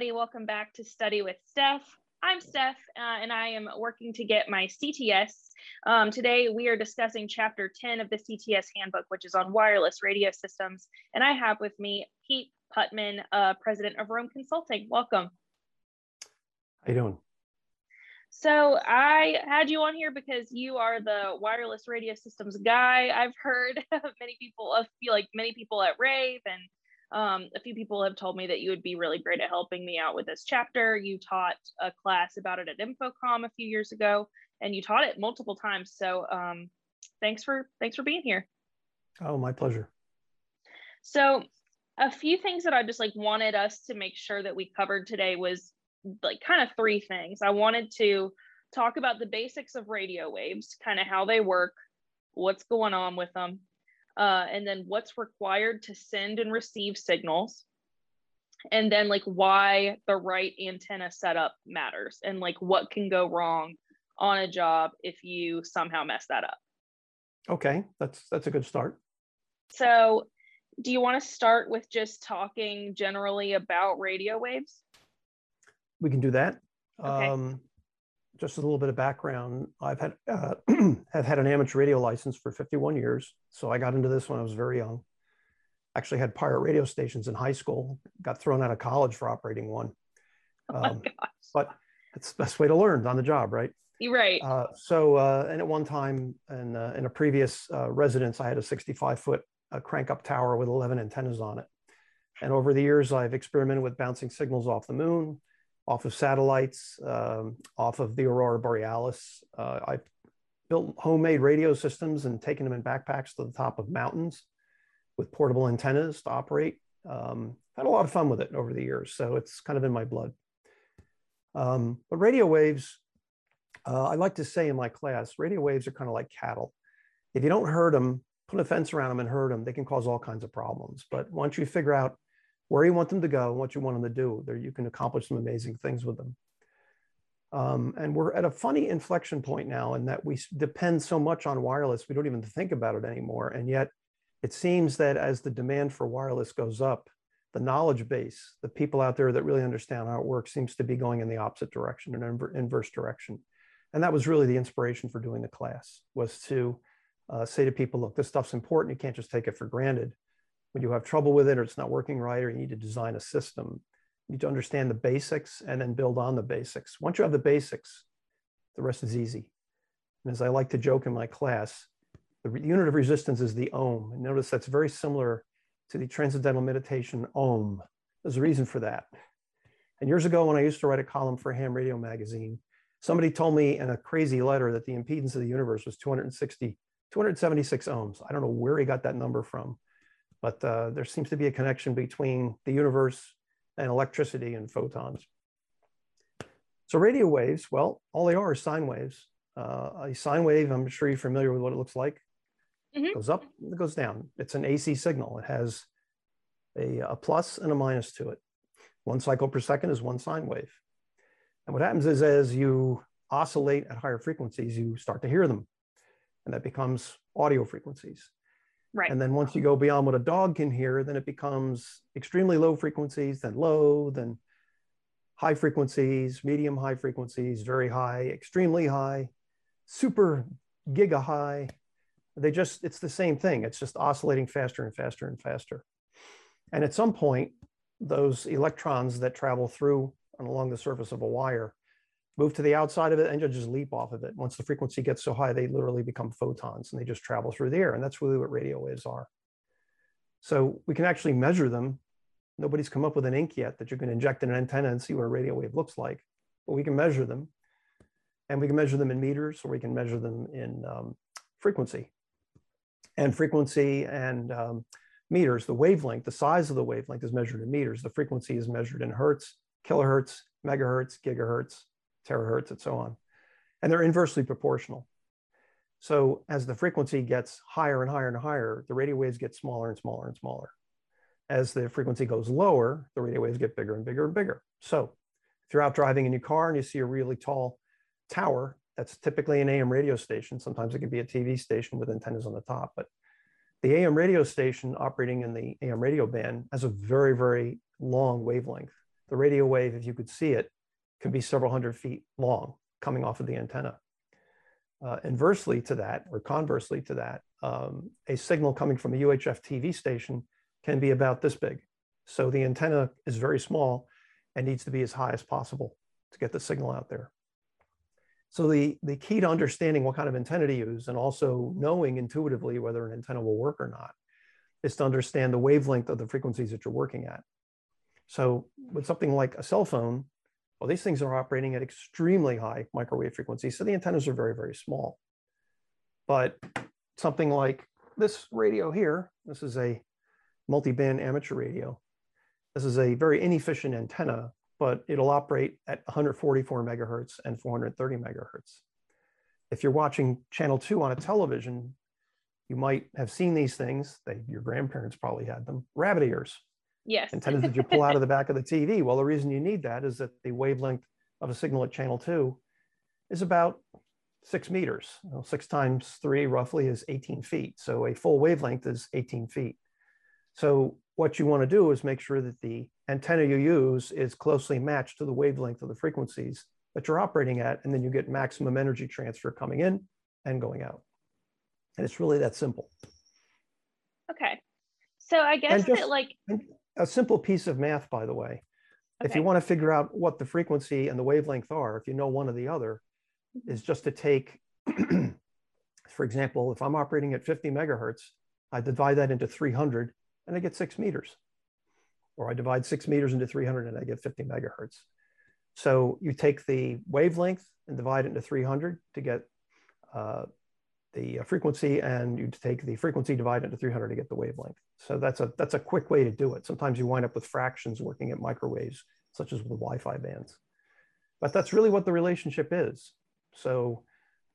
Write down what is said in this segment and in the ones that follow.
everybody. Welcome back to Study with Steph. I'm Steph, uh, and I am working to get my CTS. Um, today, we are discussing Chapter 10 of the CTS Handbook, which is on wireless radio systems. And I have with me Pete Putman, uh, President of ROAM Consulting. Welcome. How you doing? So I had you on here because you are the wireless radio systems guy. I've heard many people, I feel like many people at Rave and um, a few people have told me that you would be really great at helping me out with this chapter. You taught a class about it at InfoComm a few years ago, and you taught it multiple times. So um, thanks for thanks for being here. Oh, my pleasure. So a few things that I just like wanted us to make sure that we covered today was like kind of three things. I wanted to talk about the basics of radio waves, kind of how they work, what's going on with them, uh, and then what's required to send and receive signals. And then like why the right antenna setup matters and like what can go wrong on a job if you somehow mess that up. Okay that's that's a good start. So do you want to start with just talking generally about radio waves? We can do that. Okay. um, just a little bit of background, I've had uh, have had an amateur radio license for 51 years. So I got into this when I was very young. Actually, had pirate radio stations in high school. Got thrown out of college for operating one. Oh um, but it's the best way to learn on the job, right? You're right. Uh, so, uh, and at one time in, uh, in a previous uh, residence, I had a 65 foot uh, crank up tower with 11 antennas on it. And over the years, I've experimented with bouncing signals off the moon, off of satellites, um, off of the Aurora Borealis. Uh, I built homemade radio systems and taken them in backpacks to the top of mountains with portable antennas to operate. Um, had a lot of fun with it over the years, so it's kind of in my blood. Um, but radio waves, uh, I like to say in my class, radio waves are kind of like cattle. If you don't herd them, put a fence around them and herd them, they can cause all kinds of problems. But once you figure out where you want them to go, and what you want them to do. There, you can accomplish some amazing things with them. Um, and we're at a funny inflection point now in that we depend so much on wireless, we don't even think about it anymore. And yet it seems that as the demand for wireless goes up, the knowledge base, the people out there that really understand how it works seems to be going in the opposite direction, an inverse direction. And that was really the inspiration for doing the class was to uh, say to people, look, this stuff's important. You can't just take it for granted when you have trouble with it or it's not working right or you need to design a system, you need to understand the basics and then build on the basics. Once you have the basics, the rest is easy. And as I like to joke in my class, the unit of resistance is the ohm. And notice that's very similar to the transcendental meditation ohm. There's a reason for that. And years ago, when I used to write a column for Ham Radio Magazine, somebody told me in a crazy letter that the impedance of the universe was 260, 276 ohms. I don't know where he got that number from but uh, there seems to be a connection between the universe and electricity and photons. So radio waves, well, all they are is sine waves. Uh, a sine wave, I'm sure you're familiar with what it looks like. Mm-hmm. It goes up, it goes down. It's an AC signal. It has a, a plus and a minus to it. One cycle per second is one sine wave. And what happens is as you oscillate at higher frequencies, you start to hear them. And that becomes audio frequencies. Right. And then once you go beyond what a dog can hear, then it becomes extremely low frequencies, then low, then high frequencies, medium high frequencies, very high, extremely high, super giga high. They just, it's the same thing. It's just oscillating faster and faster and faster. And at some point, those electrons that travel through and along the surface of a wire move to the outside of it and just leap off of it. Once the frequency gets so high, they literally become photons and they just travel through the air. And that's really what radio waves are. So we can actually measure them. Nobody's come up with an ink yet that you can inject in an antenna and see what a radio wave looks like, but we can measure them. And we can measure them in meters or we can measure them in um, frequency. And frequency and um, meters, the wavelength, the size of the wavelength is measured in meters. The frequency is measured in hertz, kilohertz, megahertz, gigahertz, terahertz, and so on. And they're inversely proportional. So as the frequency gets higher and higher and higher, the radio waves get smaller and smaller and smaller. As the frequency goes lower, the radio waves get bigger and bigger and bigger. So if you're out driving in your car and you see a really tall tower, that's typically an AM radio station. Sometimes it could be a TV station with antennas on the top, but the AM radio station operating in the AM radio band has a very, very long wavelength. the radio wave, if you could see it, could be several hundred feet long coming off of the antenna. Uh, inversely to that, or conversely to that, um, a signal coming from a UHF TV station can be about this big. So the antenna is very small and needs to be as high as possible to get the signal out there. So the, the key to understanding what kind of antenna to use and also knowing intuitively whether an antenna will work or not is to understand the wavelength of the frequencies that you're working at. So with something like a cell phone, well, these things are operating at extremely high microwave frequencies. So the antennas are very, very small. But something like this radio here, this is a multi-band amateur radio. This is a very inefficient antenna, but it'll operate at 144 megahertz and 430 megahertz. If you're watching channel two on a television, you might have seen these things. They, your grandparents probably had them, rabbit ears. Yes. Antennas that you pull out of the back of the TV. Well, the reason you need that is that the wavelength of a signal at channel two is about six meters. Well, six times three roughly is 18 feet. So a full wavelength is 18 feet. So what you want to do is make sure that the antenna you use is closely matched to the wavelength of the frequencies that you're operating at, and then you get maximum energy transfer coming in and going out. And it's really that simple. Okay. So I guess just, that like a simple piece of math, by the way. Okay. If you want to figure out what the frequency and the wavelength are, if you know one or the other, is just to take, for example, if I'm operating at 50 megahertz, I divide that into 300 and I get six meters. Or I divide six meters into 300 and I get 50 megahertz. So you take the wavelength and divide it into 300 to get uh, the uh, frequency and you take the frequency divided into 300 to get the wavelength. So that's a, that's a quick way to do it. Sometimes you wind up with fractions working at microwaves, such as with Wi-Fi bands. But that's really what the relationship is. So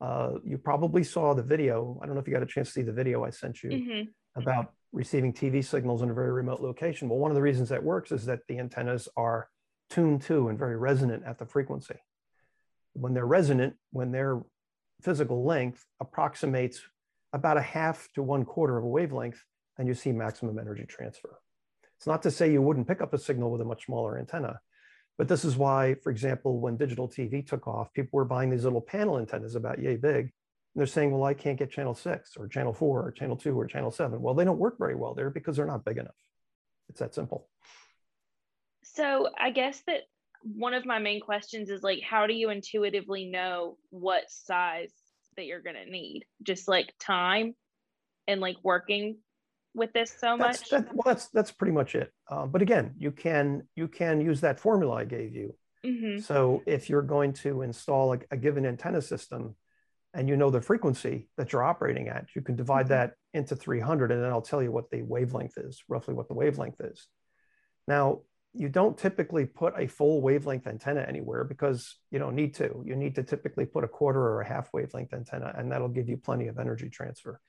uh, you probably saw the video. I don't know if you got a chance to see the video I sent you mm-hmm. about receiving TV signals in a very remote location. Well, one of the reasons that works is that the antennas are tuned to and very resonant at the frequency. When they're resonant, when they're physical length approximates about a half to one quarter of a wavelength, and you see maximum energy transfer. It's not to say you wouldn't pick up a signal with a much smaller antenna, but this is why, for example, when digital TV took off, people were buying these little panel antennas about yay big. And they're saying, well, I can't get channel six or channel four or channel two or channel seven. Well, they don't work very well there because they're not big enough. It's that simple. So I guess that one of my main questions is like how do you intuitively know what size that you're going to need? Just like time and like working with this so that's, much? that, well that's that's pretty much it. Uh, but again you can you can use that formula i gave you. Mm-hmm. so if you're going to install a, a, given antenna system and you know the frequency that you're operating at you can divide mm-hmm. that into 300 and then i'll tell you what the wavelength is roughly what the wavelength is. Now you don't typically put a full wavelength antenna anywhere because you don't need to. You need to typically put a quarter or a half wavelength antenna, and that'll give you plenty of energy transfer.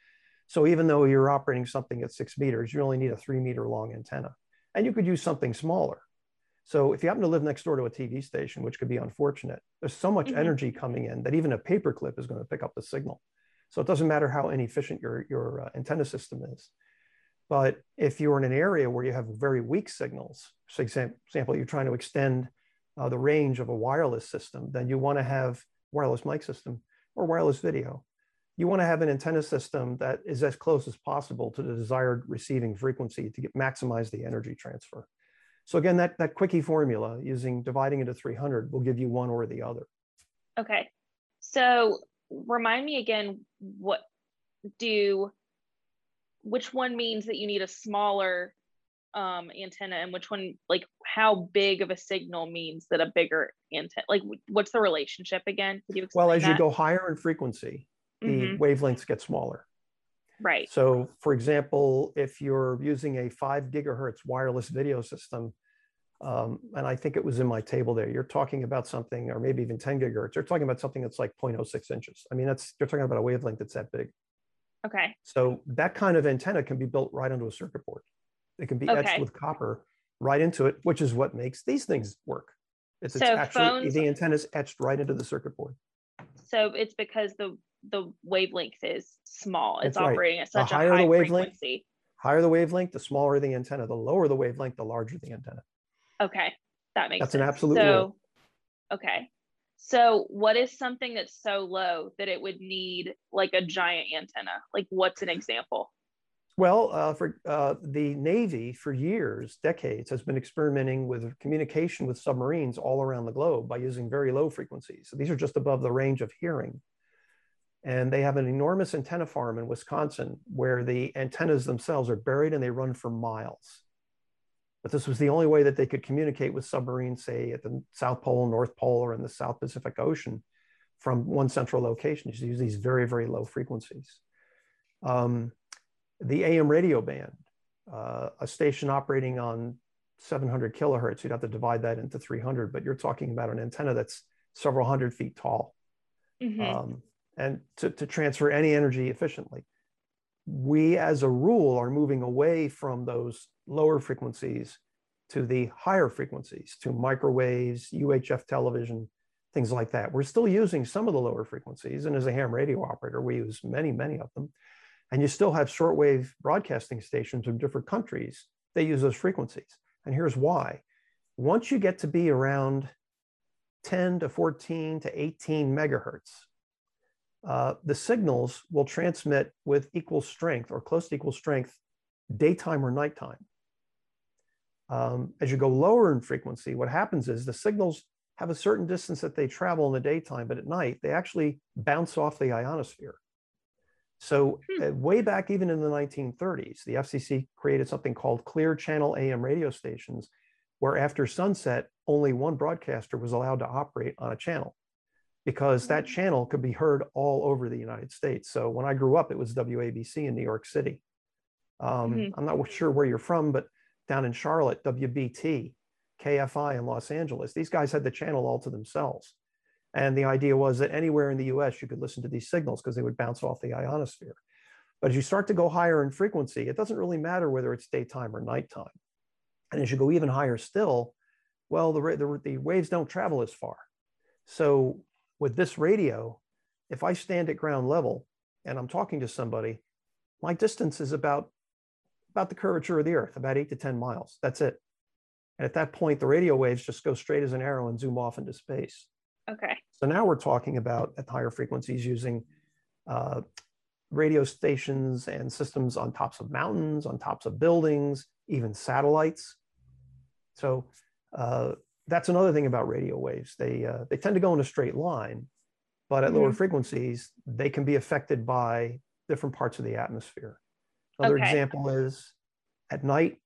So even though you're operating something at six meters, you only need a three meter long antenna. And you could use something smaller. So if you happen to live next door to a TV station, which could be unfortunate, there's so much mm-hmm. energy coming in that even a paperclip is going to pick up the signal. So it doesn't matter how inefficient your, your uh, antenna system is. But if you're in an area where you have very weak signals, for example, you're trying to extend uh, the range of a wireless system, then you want to have wireless mic system or wireless video. You want to have an antenna system that is as close as possible to the desired receiving frequency to get maximize the energy transfer. So again, that, that quickie formula using dividing into 300 will give you one or the other. Okay. So remind me again, what do which one means that you need a smaller um, antenna and which one like how big of a signal means that a bigger antenna like what's the relationship again? Well as that? you go higher in frequency the mm-hmm. wavelengths get smaller. Right. So for example if you're using a five gigahertz wireless video system um, and i think it was in my table there you're talking about something or maybe even 10 gigahertz you're talking about something that's like 0.06 inches. I mean that's you're talking about a wavelength that's that big Okay. So that kind of antenna can be built right onto a circuit board. It can be okay. etched with copper right into it, which is what makes these things work. It's, so it's actually phones, the antenna is etched right into the circuit board. So it's because the the wavelength is small. It's That's operating right. at such the higher a high the wavelength, frequency. Higher the wavelength, the smaller the antenna. The lower the wavelength, the larger the antenna. Okay. That makes sense. That's sense. an absolute so, rule. Okay. So, what is something that's so low that it would need like a giant antenna? Like, what's an example? Well, uh, for uh, the Navy, for years, decades, has been experimenting with communication with submarines all around the globe by using very low frequencies. So these are just above the range of hearing. And they have an enormous antenna farm in Wisconsin where the antennas themselves are buried and they run for miles. But this was the only way that they could communicate with submarines, say at the South Pole, North Pole, or in the South Pacific Ocean from one central location. You use these very, very low frequencies. Um, the AM radio band, uh, a station operating on 700 kilohertz, you'd have to divide that into 300, but you're talking about an antenna that's several hundred feet tall. Mhm. Um, and to, to transfer any energy efficiently. We, as a rule, are moving away from those lower frequencies to the higher frequencies, to microwaves, UHF television, things like that. We're still using some of the lower frequencies, and as a ham radio operator, we use many, many of them. And you still have shortwave broadcasting stations in different countries. They use those frequencies. And here's why. Once you get to be around 10 to 14 to 18 megahertz, uh, the signals will transmit with equal strength or close to equal strength daytime or nighttime. Um, as you go lower in frequency, what happens is the signals have a certain distance that they travel in the daytime, but at night they actually bounce off the ionosphere. So Hmm. uh, way back even in the 1930s, the FCC created something called clear channel AM radio stations, where after sunset, only one broadcaster was allowed to operate on a channel because that Mm. channel could be heard all over the United States. So when I grew up, it was WABC in New York City. Um, Mhm. I'm not sure where you're from, but down in Charlotte, WBT, KFI in Los Angeles, these guys had the channel all to themselves. And the idea was that anywhere in the US, you could listen to these signals because they would bounce off the ionosphere. But as you start to go higher in frequency, it doesn't really matter whether it's daytime or nighttime. And as you go even higher still, well, the, the, the waves don't travel as far. So with this radio, if I stand at ground level and I'm talking to somebody, my distance is about, about the curvature of the earth, about eight to 10 miles. That's it. And at that point, the radio waves just go straight as an arrow and zoom off into space. Okay. So now we're talking about at higher frequencies using uh, radio stations and systems on tops of mountains, on tops of buildings, even satellites. So uh, that's another thing about radio waves. They, uh, they tend to go in a straight line, but at lower Mhm. frequencies, they can be affected by different parts of the atmosphere. Another Okay. example is at night,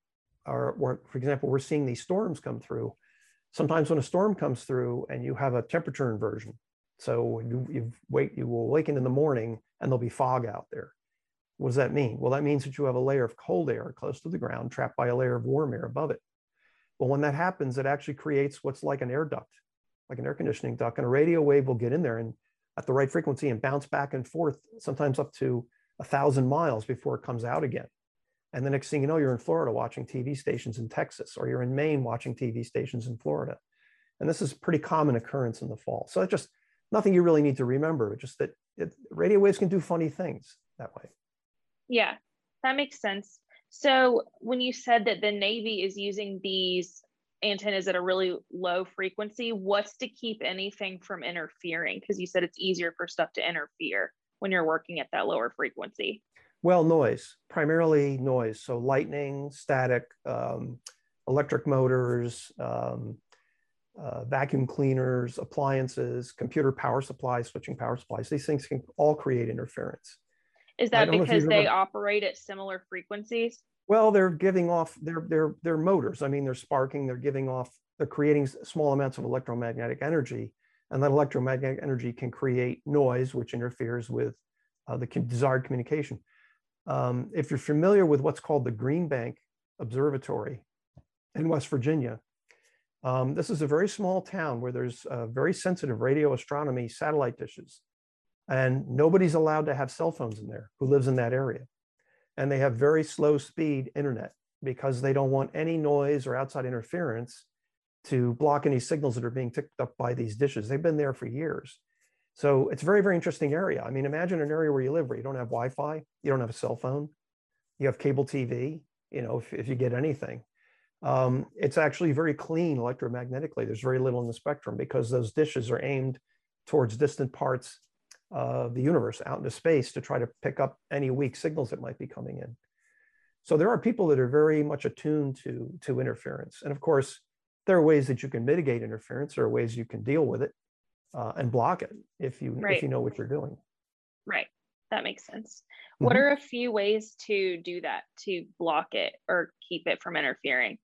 or, or for example, we're seeing these storms come through. Sometimes when a storm comes through and you have a temperature inversion, so you, you wait, you will awaken in the morning and there'll be fog out there. What does that mean? Well, that means that you have a layer of cold air close to the ground trapped by a layer of warm air above it. Well, when that happens, it actually creates what's like an air duct, like an air conditioning duct, and a radio wave will get in there and at the right frequency and bounce back and forth, sometimes up to a thousand miles before it comes out again. And the next thing you know, you're in Florida watching TV stations in Texas, or you're in Maine watching TV stations in Florida. And this is a pretty common occurrence in the fall. So it's just nothing you really need to remember, just that it, radio waves can do funny things that way. Yeah, that makes sense. So when you said that the Navy is using these antennas at a really low frequency, what's to keep anything from interfering? Because you said it's easier for stuff to interfere when you're working at that lower frequency. Well, noise, primarily noise. So lightning, static, um, electric motors, um, uh, vacuum cleaners, appliances, computer power supplies, switching power supplies. These things can all create interference. Is that don't know if because they operate at similar frequencies? Well, they're giving off their their their motors. I mean, they're sparking. They're giving off. They're creating small amounts of electromagnetic energy, and that electromagnetic energy can create noise, which interferes with uh, the desired communication. Um, if you're familiar with what's called the Green Bank Observatory in West Virginia, um, this is a very small town where there's uh, very sensitive radio astronomy satellite dishes, and nobody's allowed to have cell phones in there who lives in that area and they have very slow speed internet because they don't want any noise or outside interference to block any signals that are being picked up by these dishes. They've been there for years. So it's a very, very interesting area. I mean, imagine an area where you live where you don't have Wi-Fi, you don't have a cell phone, you have cable TV, you know, if, if you get anything. um, it's actually very clean electromagnetically. There's very little in the spectrum because those dishes are aimed towards distant parts of the universe out into space to try to pick up any weak signals that might be coming in. So there are people that are very much attuned to, to interference. And of course, there are ways that you can mitigate interference. There are ways you can deal with it uh, and block it if you right. if you know what you're doing. Right. That makes sense. Mm-hmm. What are a few ways to do that to block it or keep it from interfering?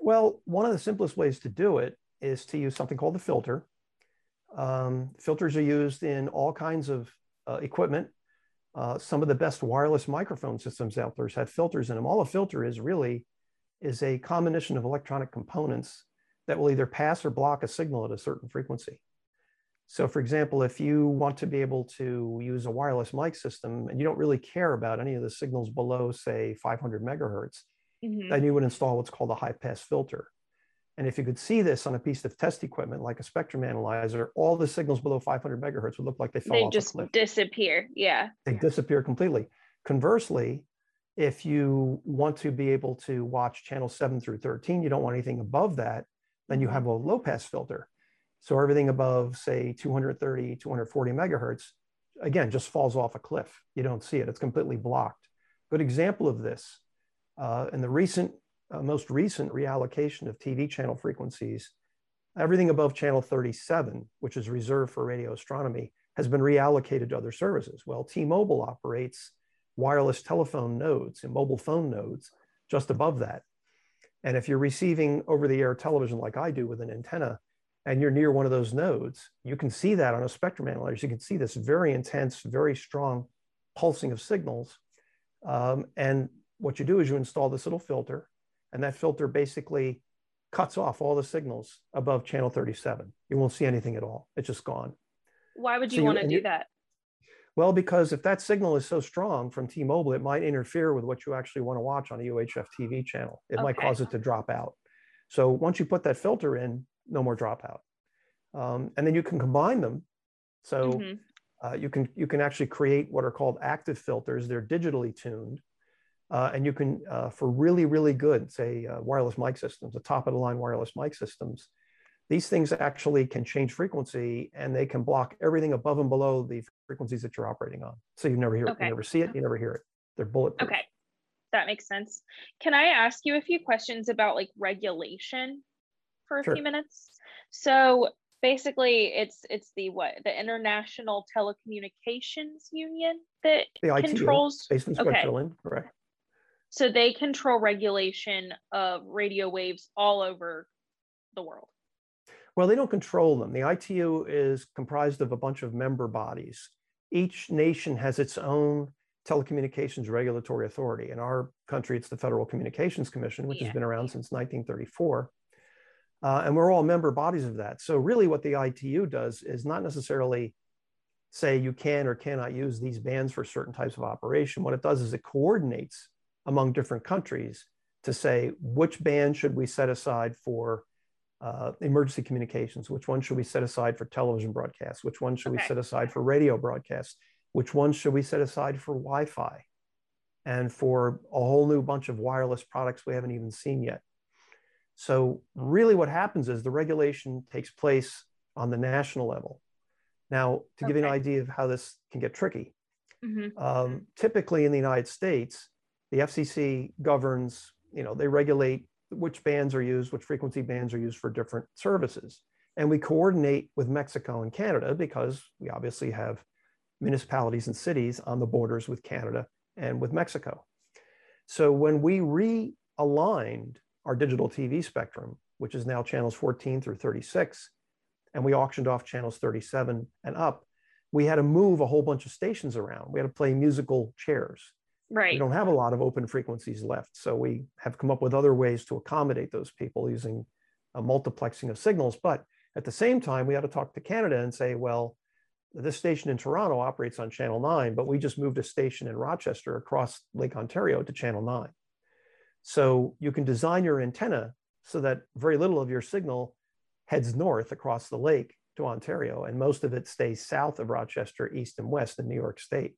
Well, one of the simplest ways to do it is to use something called the filter. Um, filters are used in all kinds of uh, equipment. Uh, some of the best wireless microphone systems out there have filters in them. All a filter is really is a combination of electronic components that will either pass or block a signal at a certain frequency. So for example, if you want to be able to use a wireless mic system and you don't really care about any of the signals below, say 500 megahertz, mm-hmm. then you would install what's called a high pass filter. And if you could see this on a piece of test equipment like a spectrum analyzer, all the signals below 500 megahertz would look like they fell they off just disappear. Yeah. They disappear completely. Conversely, if you want to be able to watch channel 7 through 13, you don't want anything above that, then you mm-hmm. have a low pass filter. So everything above, say, 230, 240 megahertz, again, just falls off a cliff. You don't see it. It's completely blocked. Good example of this uh, in the recent, uh, most recent reallocation of TV channel frequencies, everything above channel 37, which is reserved for radio astronomy, has been reallocated to other services. Well, T-Mobile operates wireless telephone nodes and mobile phone nodes just above that. And if you're receiving over-the-air television like I do with an antenna, and you're near one of those nodes, you can see that on a spectrum analyzer. You can see this very intense, very strong pulsing of signals. Um, and what you do is you install this little filter, and that filter basically cuts off all the signals above channel 37. You won't see anything at all. It's just gone. Why would you so want to do that? Well, because if that signal is so strong from T-Mobile, it might interfere with what you actually want to watch on a UHF TV channel. It okay. might cause it to drop out. So once you put that filter in, no more dropout. Um, and then you can combine them. So mm-hmm. uh, you can you can actually create what are called active filters. They're digitally tuned, uh, and you can, uh, for really, really good, say, uh, wireless mic systems, the top of the line wireless mic systems, these things actually can change frequency and they can block everything above and below the frequencies that you're operating on. So you never hear okay. it, you never see it, you never hear it. They're bulletproof. Okay, that makes sense. Can I ask you a few questions about like regulation for a sure. few minutes? So basically it's it's the what the international telecommunications union that the controls based in Switzerland, okay. correct. So they control regulation of radio waves all over the world. Well, they don't control them. The ITU is comprised of a bunch of member bodies. Each nation has its own telecommunications regulatory authority. In our country, it's the Federal Communications Commission, which yeah. has been around since 1934. Uh, and we're all member bodies of that. So really what the ITU does is not necessarily say you can or cannot use these bands for certain types of operation. What it does is it coordinates among different countries to say which band should we set aside for uh, emergency communications, which one should we set aside for television broadcasts, which one should okay. we set aside for radio broadcasts, which one should we set aside for Wi-Fi, and for a whole new bunch of wireless products we haven't even seen yet. So really what happens is the regulation takes place on the national level. Now, to okay. give you an idea of how this can get tricky, mm-hmm. um, typically in the United States, the FCC governs, you know, they regulate which bands are used, which frequency bands are used for different services. And we coordinate with Mexico and Canada because we obviously have municipalities and cities on the borders with Canada and with Mexico. So when we realigned our digital TV spectrum, which is now channels 14 through 36, and we auctioned off channels 37 and up, we had to move a whole bunch of stations around. We had to play musical chairs. Right. We don't have a lot of open frequencies left. So we have come up with other ways to accommodate those people using a multiplexing of signals. But at the same time, we had to talk to Canada and say, well, this station in Toronto operates on channel nine, but we just moved a station in Rochester across Lake Ontario to channel nine. So you can design your antenna so that very little of your signal heads north across the lake to Ontario, and most of it stays south of Rochester, east and west in New York State.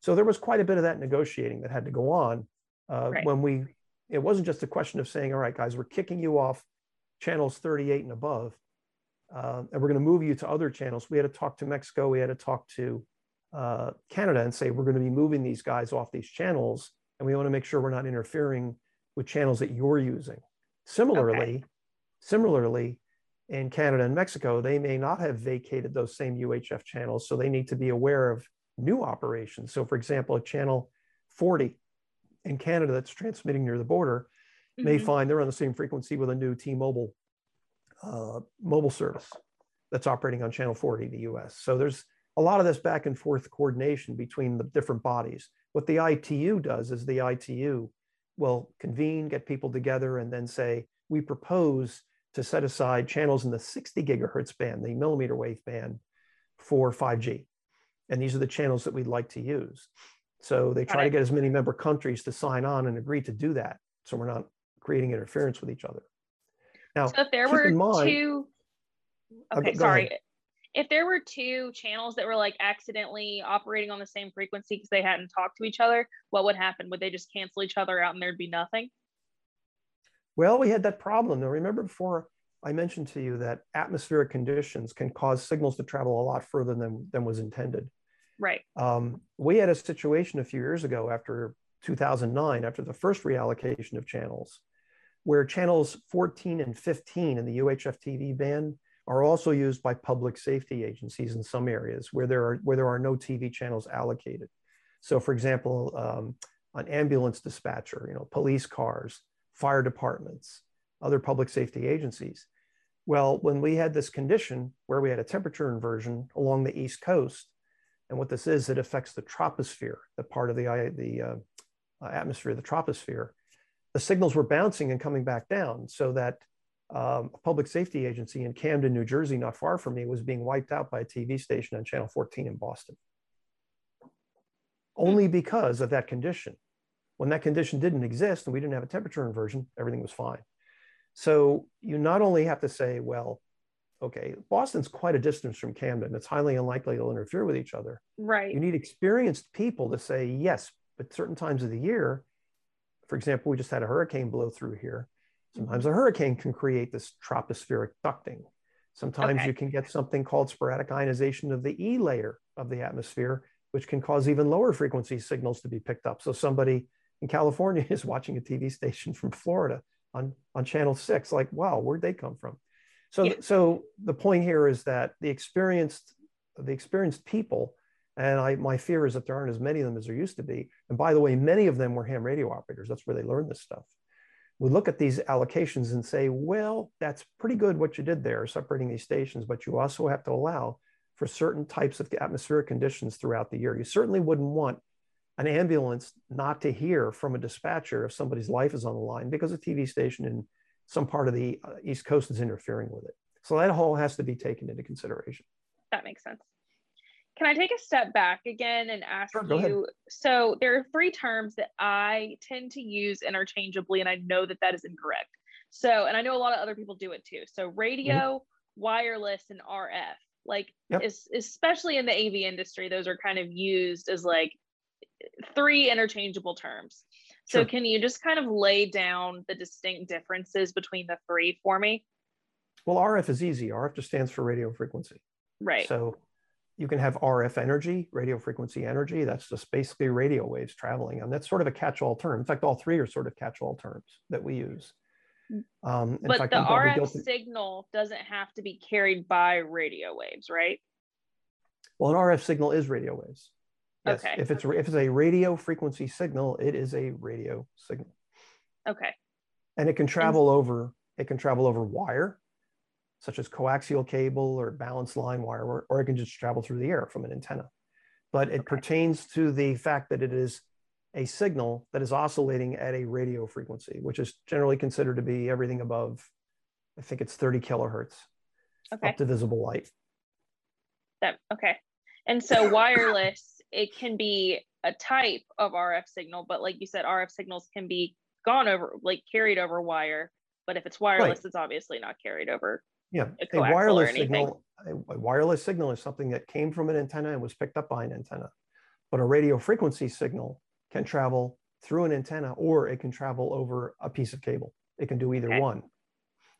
So there was quite a bit of that negotiating that had to go on uh, right. when we it wasn't just a question of saying, all right, guys, we're kicking you off channels 38 and above, uh, and we're going to move you to other channels. We had to talk to Mexico. We had to talk to uh, Canada and say, we're going to be moving these guys off these channels, and we want to make sure we're not interfering with channels that you're using. Similarly, okay. similarly, in Canada and Mexico, they may not have vacated those same UHF channels, so they need to be aware of new operations. So, for example, a channel 40 in Canada that's transmitting near the border mm-hmm. may find they're on the same frequency with a new T-Mobile uh, mobile service that's operating on channel 40 in the US. So there's a lot of this back and forth coordination between the different bodies. What the ITU does is the ITU will convene, get people together, and then say, we propose to set aside channels in the 60 gigahertz band, the millimeter wave band for 5G. And these are the channels that we'd like to use. So they try to get as many member countries to sign on and agree to do that. So we're not creating interference with each other. Now, so if there were mind, two, uh, okay, go, sorry. If there were two channels that were like accidentally operating on the same frequency because they hadn't talked to each other, what would happen? Would they just cancel each other out and there'd be nothing? Well, we had that problem. Now, remember before I mentioned to you that atmospheric conditions can cause signals to travel a lot further than, than was intended. Right. Um, we had a situation a few years ago after 2009, after the first reallocation of channels, where channels 14 and 15 in the UHF TV band are also used by public safety agencies in some areas where there are where there are no TV channels allocated. So, for example, um, an ambulance dispatcher, you know, police cars, fire departments, other public safety agencies. Well, when we had this condition where we had a temperature inversion along the East Coast, and what this is, it affects the troposphere, the part of the, the uh, uh, atmosphere, the troposphere. The signals were bouncing and coming back down so that um, a public safety agency in Camden, New Jersey, not far from me, was being wiped out by a TV station on Channel 14 in Boston. Only because of that condition. When that condition didn't exist and we didn't have a temperature inversion, everything was fine. So you not only have to say, well, okay, Boston's quite a distance from Camden. It's highly unlikely they'll interfere with each other. Right. You need experienced people to say, yes, but certain times of the year, for example, we just had a hurricane blow through here. Sometimes mm-hmm. a hurricane can create this tropospheric ducting. Sometimes okay. you can get something called sporadic ionization of the E layer of the atmosphere, which can cause even lower frequency signals to be picked up. So somebody in California is watching a TV station from Florida on, on channel six, like, wow, where'd they come from? So, yeah. so the point here is that the experienced, the experienced people, and I, my fear is that there aren't as many of them as there used to be. And by the way, many of them were ham radio operators. That's where they learned this stuff. We look at these allocations and say, well, that's pretty good what you did there, separating these stations, but you also have to allow for certain types of atmospheric conditions throughout the year. You certainly wouldn't want an ambulance not to hear from a dispatcher if somebody's life is on the line because a TV station in some part of the uh, East Coast is interfering with it. So that whole has to be taken into consideration. That makes sense. Can I take a step back again and ask sure, you? Ahead. So there are three terms that I tend to use interchangeably, and I know that that is incorrect. So, and I know a lot of other people do it too. So radio, mm-hmm. wireless, and RF. Like, yep. is, especially in the AV industry, those are kind of used as like three interchangeable terms. So sure. can you just kind of lay down the distinct differences between the three for me? Well, RF is easy. RF just stands for radio frequency. Right. So you can have RF energy, radio frequency energy. That's just basically radio waves traveling. And that's sort of a catch-all term. In fact, all three are sort of catch-all terms that we use. Um, but fact, the RF signal doesn't have to be carried by radio waves, right? Well, an RF signal is radio waves. Yes. Okay. If it's if it's a radio frequency signal, it is a radio signal. Okay. And it can travel and... over it can travel over wire, such as coaxial cable or balanced line wire, or, or it can just travel through the air from an antenna. But it okay. pertains to the fact that it is a signal that is oscillating at a radio frequency, which is generally considered to be everything above, I think it's 30 kilohertz okay. up to visible light. That okay. And so wireless it can be a type of RF signal, but like you said, RF signals can be gone over, like carried over wire. But if it's wireless, right. it's obviously not carried over. Yeah, a, a wireless signal. A wireless signal is something that came from an antenna and was picked up by an antenna. But a radio frequency signal can travel through an antenna or it can travel over a piece of cable. It can do either Okay. one.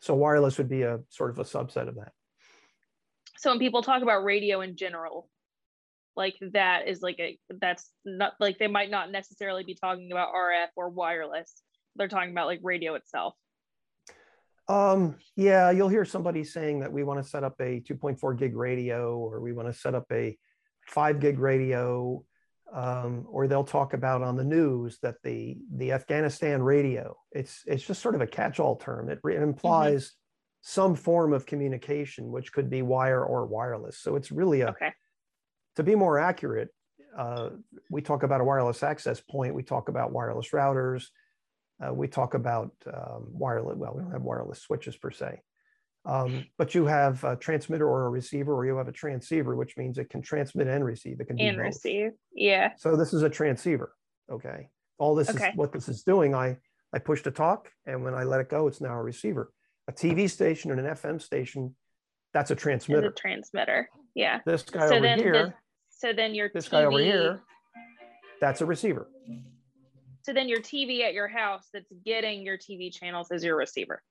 So wireless would be a sort of a subset of that. So when people talk about radio in general, like that is like a that's not like they might not necessarily be talking about RF or wireless. They're talking about like radio itself. Um, yeah, you'll hear somebody saying that we want to set up a 2.4 gig radio or we want to set up a five gig radio. Um, or they'll talk about on the news that the the Afghanistan radio. It's it's just sort of a catch-all term. It, it implies some form of communication, which could be wire or wireless. So it's really a Okay. To be more accurate, uh, we talk about a wireless access point. We talk about wireless routers. Uh, we talk about um, wireless. Well, we don't have wireless switches per se, um, but you have a transmitter or a receiver, or you have a transceiver, which means it can transmit and receive. It can do And both. receive. Yeah. So this is a transceiver. Okay. All this Okay. is what this is doing. I I push to talk, and when I let it go, it's now a receiver. A TV station and an FM station, that's a transmitter. a transmitter. Yeah. This guy So over here. So then your this TV, guy over here, that's a receiver. So then your TV at your house that's getting your TV channels is your receiver.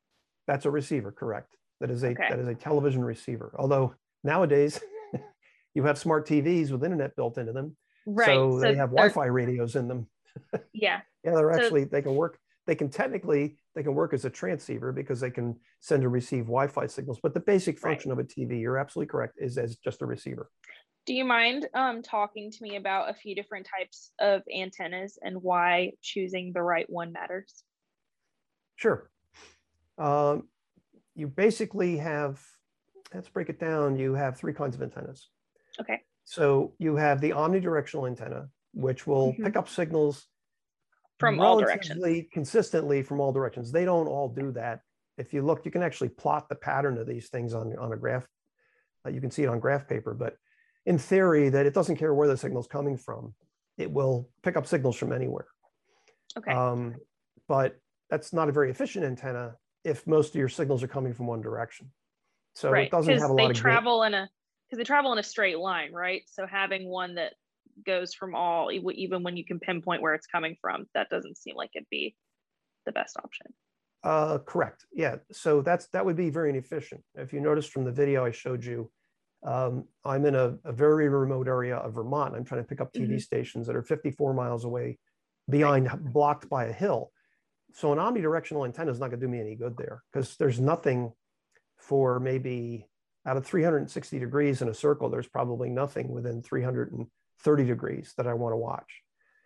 That's a receiver, correct? That is a Okay. that is a television receiver. Although nowadays you have smart TVs with internet built into them, Right. so they have Wi-Fi radios in them. Yeah. Yeah, they're So- actually they can work. They can technically they can work as a transceiver because they can send and receive Wi-Fi signals. But the basic Right. function of a TV, you're absolutely correct, is as just a receiver. Do you mind um, talking to me about a few different types of antennas and why choosing the right one matters? Sure. Um, you basically have. Let's break it down. You have three kinds of antennas. Okay. So you have the omnidirectional antenna, which will Mhm. pick up signals From all directions. consistently from all directions. They don't all do that. If you look, you can actually plot the pattern of these things on, on a graph. Uh, you can see it on graph paper, but in theory, that it doesn't care where the signal's coming from. It will pick up signals from anywhere. Okay. Um, but that's not a very efficient antenna if most of your signals are coming from one direction. So right. it doesn't have a lot they of travel in a because they travel in a straight line, right? So having one that goes from all even when you can pinpoint where it's coming from, that doesn't seem like it'd be the best option. Uh, correct. Yeah. So that's that would be very inefficient. If you noticed from the video I showed you, um, I'm in a, a very remote area of Vermont. I'm trying to pick up TV Mhm. stations that are 54 miles away, behind blocked by a hill. So an omnidirectional antenna is not going to do me any good there because there's nothing for maybe out of 360 degrees in a circle. There's probably nothing within 330 degrees that I want to watch.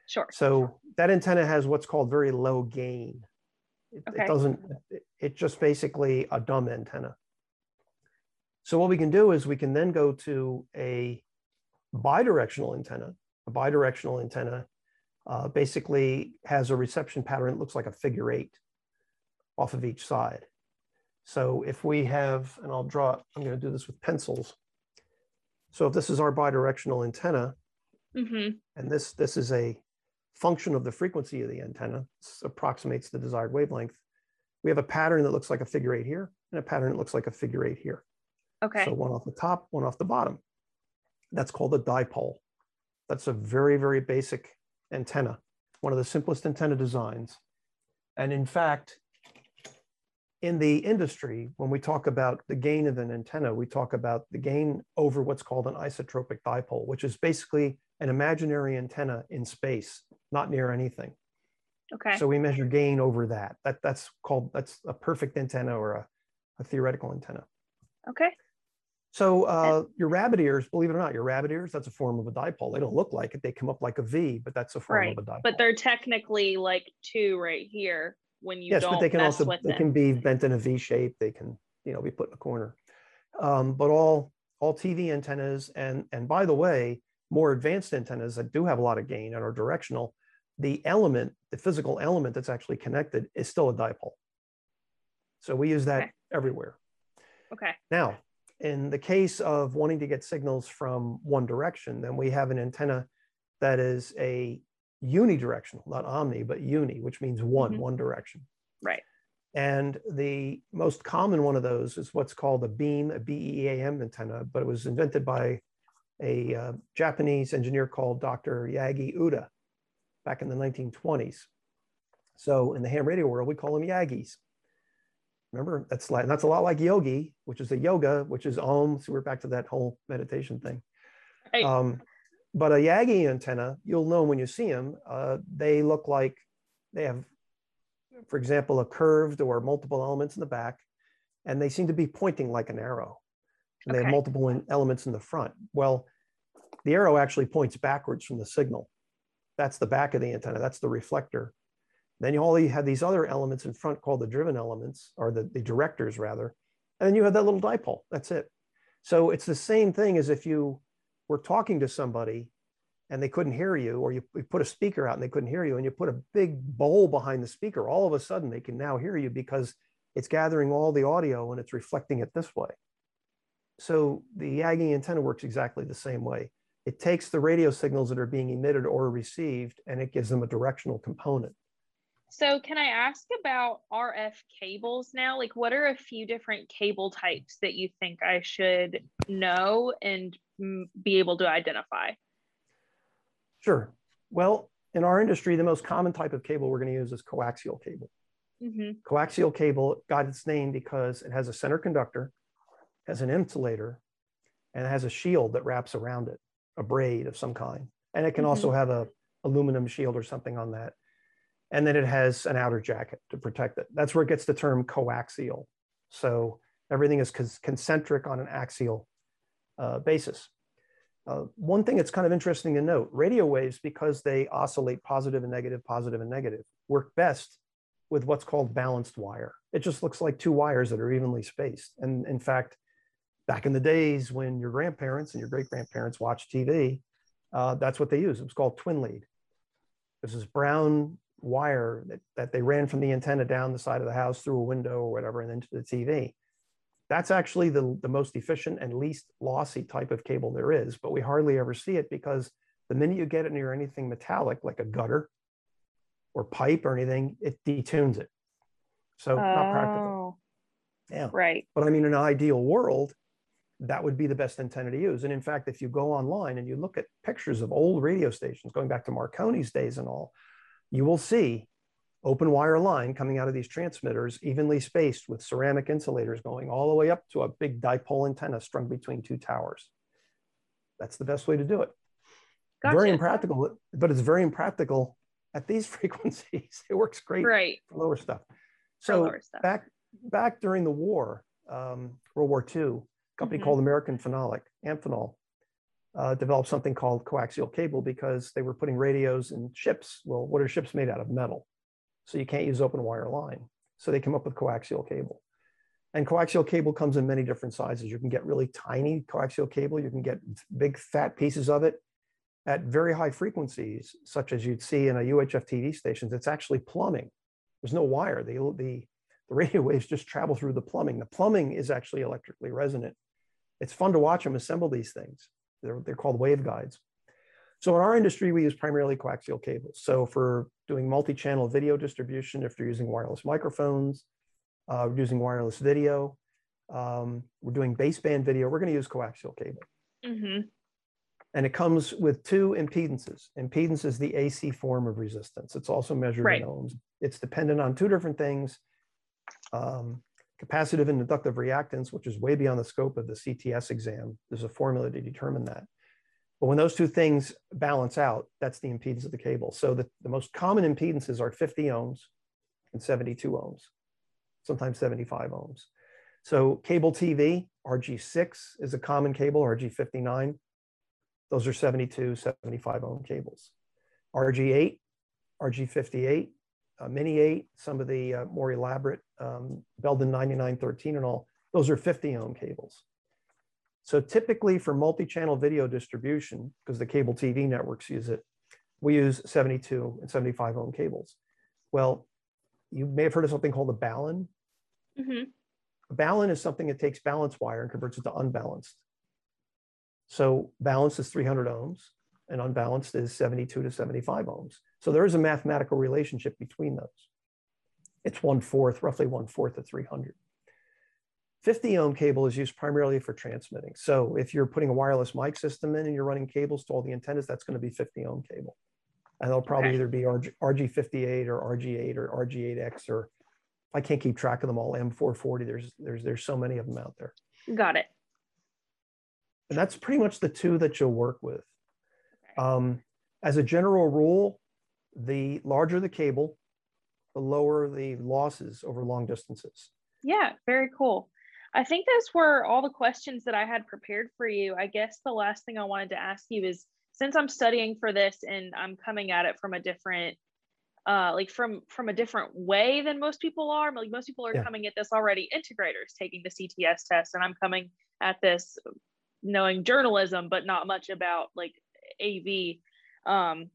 Sure. So that antenna has what's called very low gain. It, it doesn't, it- it's just basically a dumb antenna. So what we can do is we can then go to a bidirectional antenna. A bidirectional antenna uh, basically has a reception pattern that looks like a figure eight off of each side. So if we have, and I'll draw, I'm going to do this with pencils. So if this is our bidirectional antenna, hmm and this, this is a function of the frequency of the antenna, this approximates the desired wavelength. We have a pattern that looks like a figure eight here and a pattern that looks like a figure eight here. Okay. So one off the top, one off the bottom. That's called a dipole. That's a very, very basic antenna, one of the simplest antenna designs. And in fact, in the industry, when we talk about the gain of an antenna, we talk about the gain over what's called an isotropic dipole, which is basically an imaginary antenna in space, not near anything. okay. So we measure gain over that. That that's called that's a perfect antenna or a, a theoretical antenna. okay. So uh, your rabbit ears, believe it or not, your rabbit ears, that's a form of a dipole. They don't look like it. They come up like a V, but that's a form Right, of a dipole. But they're technically like two right here when you yes, don't but they can also they can be bent in a V shape. They can you know be put in a corner. Um, but all all TV antennas and and by the way, more advanced antennas that do have a lot of gain and are directional, the element, the physical element that's actually connected is still a dipole. So we use that Okay. everywhere. Okay. Now, in the case of wanting to get signals from one direction, then we have an antenna that is a unidirectional, not omni, but uni, which means one, Mhm. one direction. Right. And the most common one of those is what's called a beam, a BEAM antenna, but it was invented by a uh, Japanese engineer called Dr. Yagi Uda back in the 1920s. So in the ham radio world, we call them Yagis. Remember, that's like that's a lot like yogi, which is a yoga, which is om. So we're back to that whole meditation thing. Right. Um, but a Yagi antenna, you'll know when you see them. Uh, they look like they have, for example, a curved or multiple elements in the back, and they seem to be pointing like an arrow. And okay. they have multiple in, elements in the front. Well, the arrow actually points backwards from the signal. That's the back of the antenna. That's the reflector. Then you only have these other elements in front called the driven elements, or the, the directors rather. And then you have that little dipole. That's it. So it's the same thing as if you were talking to somebody and they couldn't hear you, or you, you put a speaker out and they couldn't hear you, and you put a big bowl behind the speaker, all of a sudden they can now hear you because it's gathering all the audio and it's reflecting it this way. So the Yagi antenna works exactly the same way. It takes the radio signals that are being emitted or received and it gives them a directional component. So, can I ask about RF cables now? Like, what are a few different cable types that you think I should know and be able to identify? Sure. Well, in our industry, the most common type of cable we're going to use is coaxial cable. Mm-hmm. Coaxial cable got its name because it has a center conductor, has an insulator, and it has a shield that wraps around it, a braid of some kind. And it can mm-hmm. also have a aluminum shield or something on that. And then it has an outer jacket to protect it. That's where it gets the term coaxial. So everything is concentric on an axial uh, basis. Uh, one thing that's kind of interesting to note, radio waves, because they oscillate positive and negative, positive and negative, work best with what's called balanced wire. It just looks like two wires that are evenly spaced. And in fact, back in the days when your grandparents and your great grandparents watched TV, uh, that's what they used. It was called twin lead. This is brown wire that, that they ran from the antenna down the side of the house through a window or whatever and into the TV. That's actually the, the most efficient and least lossy type of cable there is, but we hardly ever see it because the minute you get it near anything metallic, like a gutter or pipe or anything, it detunes it. So oh, not practical. Oh. Yeah. Right. But I mean, in an ideal world, that would be the best antenna to use. And in fact, if you go online and you look at pictures of old radio stations going back to Marconi's days and all, you will see open wire line coming out of these transmitters, evenly spaced with ceramic insulators going all the way up to a big dipole antenna strung between two towers. That's the best way to do it. Gotcha. Very impractical, but it's very impractical at these frequencies. It works great right. for lower stuff. So lower stuff. back back during the war, um, World War II, a company mm-hmm. called American Phenolic, Amphenol, uh, developed something called coaxial cable because they were putting radios in ships. Well, what are ships made out of? Metal. So you can't use open wire line. So they came up with coaxial cable. And coaxial cable comes in many different sizes. You can get really tiny coaxial cable. You can get big fat pieces of it at very high frequencies, such as you'd see in a UHF TV stations. It's actually plumbing. There's no wire. The, the, the radio waves just travel through the plumbing. The plumbing is actually electrically resonant. It's fun to watch them assemble these things. They're, they're called waveguides. So in our industry, we use primarily coaxial cables. So for doing multi-channel video distribution, if you're using wireless microphones, uh, we're using wireless video, um, we're doing baseband video, we're going to use coaxial cable. Mm-hmm. And it comes with two impedances. Impedance is the AC form of resistance. It's also measured right. in ohms. It's dependent on two different things. Um, capacitive and inductive reactance, which is way beyond the scope of the CTS exam. There's a formula to determine that. But when those two things balance out, that's the impedance of the cable. So the, the most common impedances are 50 ohms and 72 ohms, sometimes 75 ohms. So cable TV, RG6 is a common cable, RG59. Those are 72, 75 ohm cables. RG8, RG58, uh, Mini 8, some of the uh, more elaborate um, Belden 9913 and all, those are 50 ohm cables. So typically for multi-channel video distribution, because the cable TV networks use it, we use 72 and 75 ohm cables. Well, you may have heard of something called a balun. Mm-hmm. A balun is something that takes balance wire and converts it to unbalanced. So balanced is 300 ohms and unbalanced is 72 to 75 ohms. So there is a mathematical relationship between those. It's one fourth, roughly one fourth of 300. 50 ohm cable is used primarily for transmitting. So if you're putting a wireless mic system in and you're running cables to all the antennas, that's going to be 50 ohm cable. and they'll probably okay. either be RG, RG58 or RG8 or RG8X or I can't keep track of them all. M440. There's there's there's so many of them out there. Got it. And that's pretty much the two that you'll work with. Um, as a general rule, the larger the cable, lower the losses over long distances. Yeah, very cool. I think those were all the questions that I had prepared for you. I guess the last thing I wanted to ask you is since I'm studying for this and I'm coming at it from a different uh like from from a different way than most people are like most people are yeah. coming at this already integrators taking the cts test and i'm coming at this knowing journalism but not much about like av um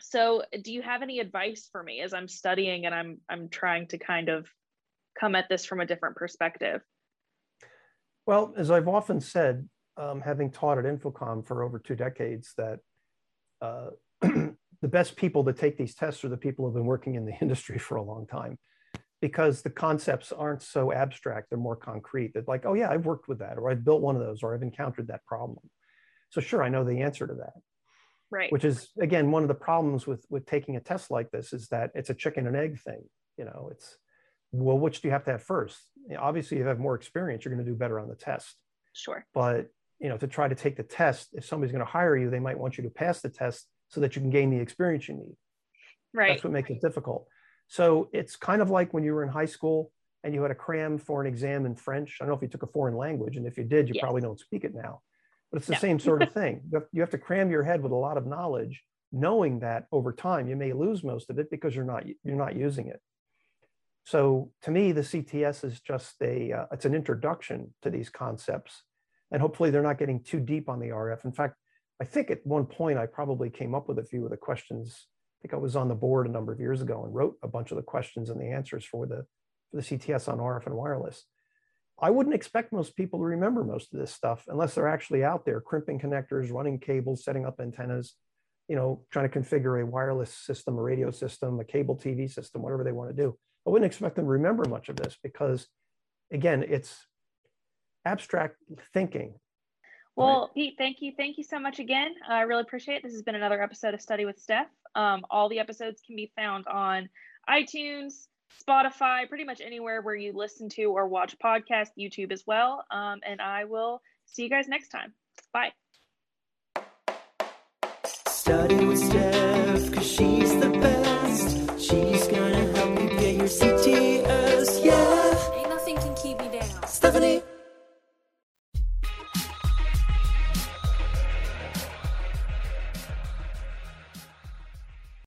so do you have any advice for me as i'm studying and i'm i'm trying to kind of come at this from a different perspective? Well as i've often said um, having taught at InfoComm for over two decades that uh, the best people to take these tests are the people who've been working in the industry for a long time because the concepts aren't so abstract they're more concrete they're like oh yeah i've worked with that or i've built one of those or i've encountered that problem. So sure i know the answer to that right. which is again one of the problems with with taking a test like this is that it's a chicken and egg thing you know it's well which do you have to have first? Obviously if you have more experience you're going to do better on the test. Sure. But you know to try to take the test if somebody's going to hire you they might want you to pass the test so that you can gain the experience you need. Right. That's what makes it difficult. So it's kind of like when you were in high school and you had a cram for an exam in french. I don't know if you took a foreign language and if you did you yes. probably don't speak it now but it's the no. same sort of thing you have, you have to cram your head with a lot of knowledge knowing that over time you may lose most of it because you're not you're not using it so to me the cts is just a uh, it's an introduction to these concepts and hopefully they're not getting too deep on the RF. In fact, I think at one point I probably came up with a few of the questions. I think I was on the board a number of years ago and wrote a bunch of the questions and the answers for the for the CTS on RF and wireless. I wouldn't expect most people to remember most of this stuff unless they're actually out there crimping connectors, running cables, setting up antennas, you know, trying to configure a wireless system, a radio system, a cable TV system, whatever they want to do. I wouldn't expect them to remember much of this because, again, it's abstract thinking. Well, right? Pete, thank you. Thank you so much again. I really appreciate it. This has been another episode of Study with Steph. Um, all the episodes can be found on iTunes, Spotify, pretty much anywhere where you listen to or watch podcasts, YouTube as well. Um, and I will see you guys next time. Bye. Study with Steph, cause she's the best. She's gonna help you get your CTS, yeah. Ain't nothing can keep me down. Stephanie.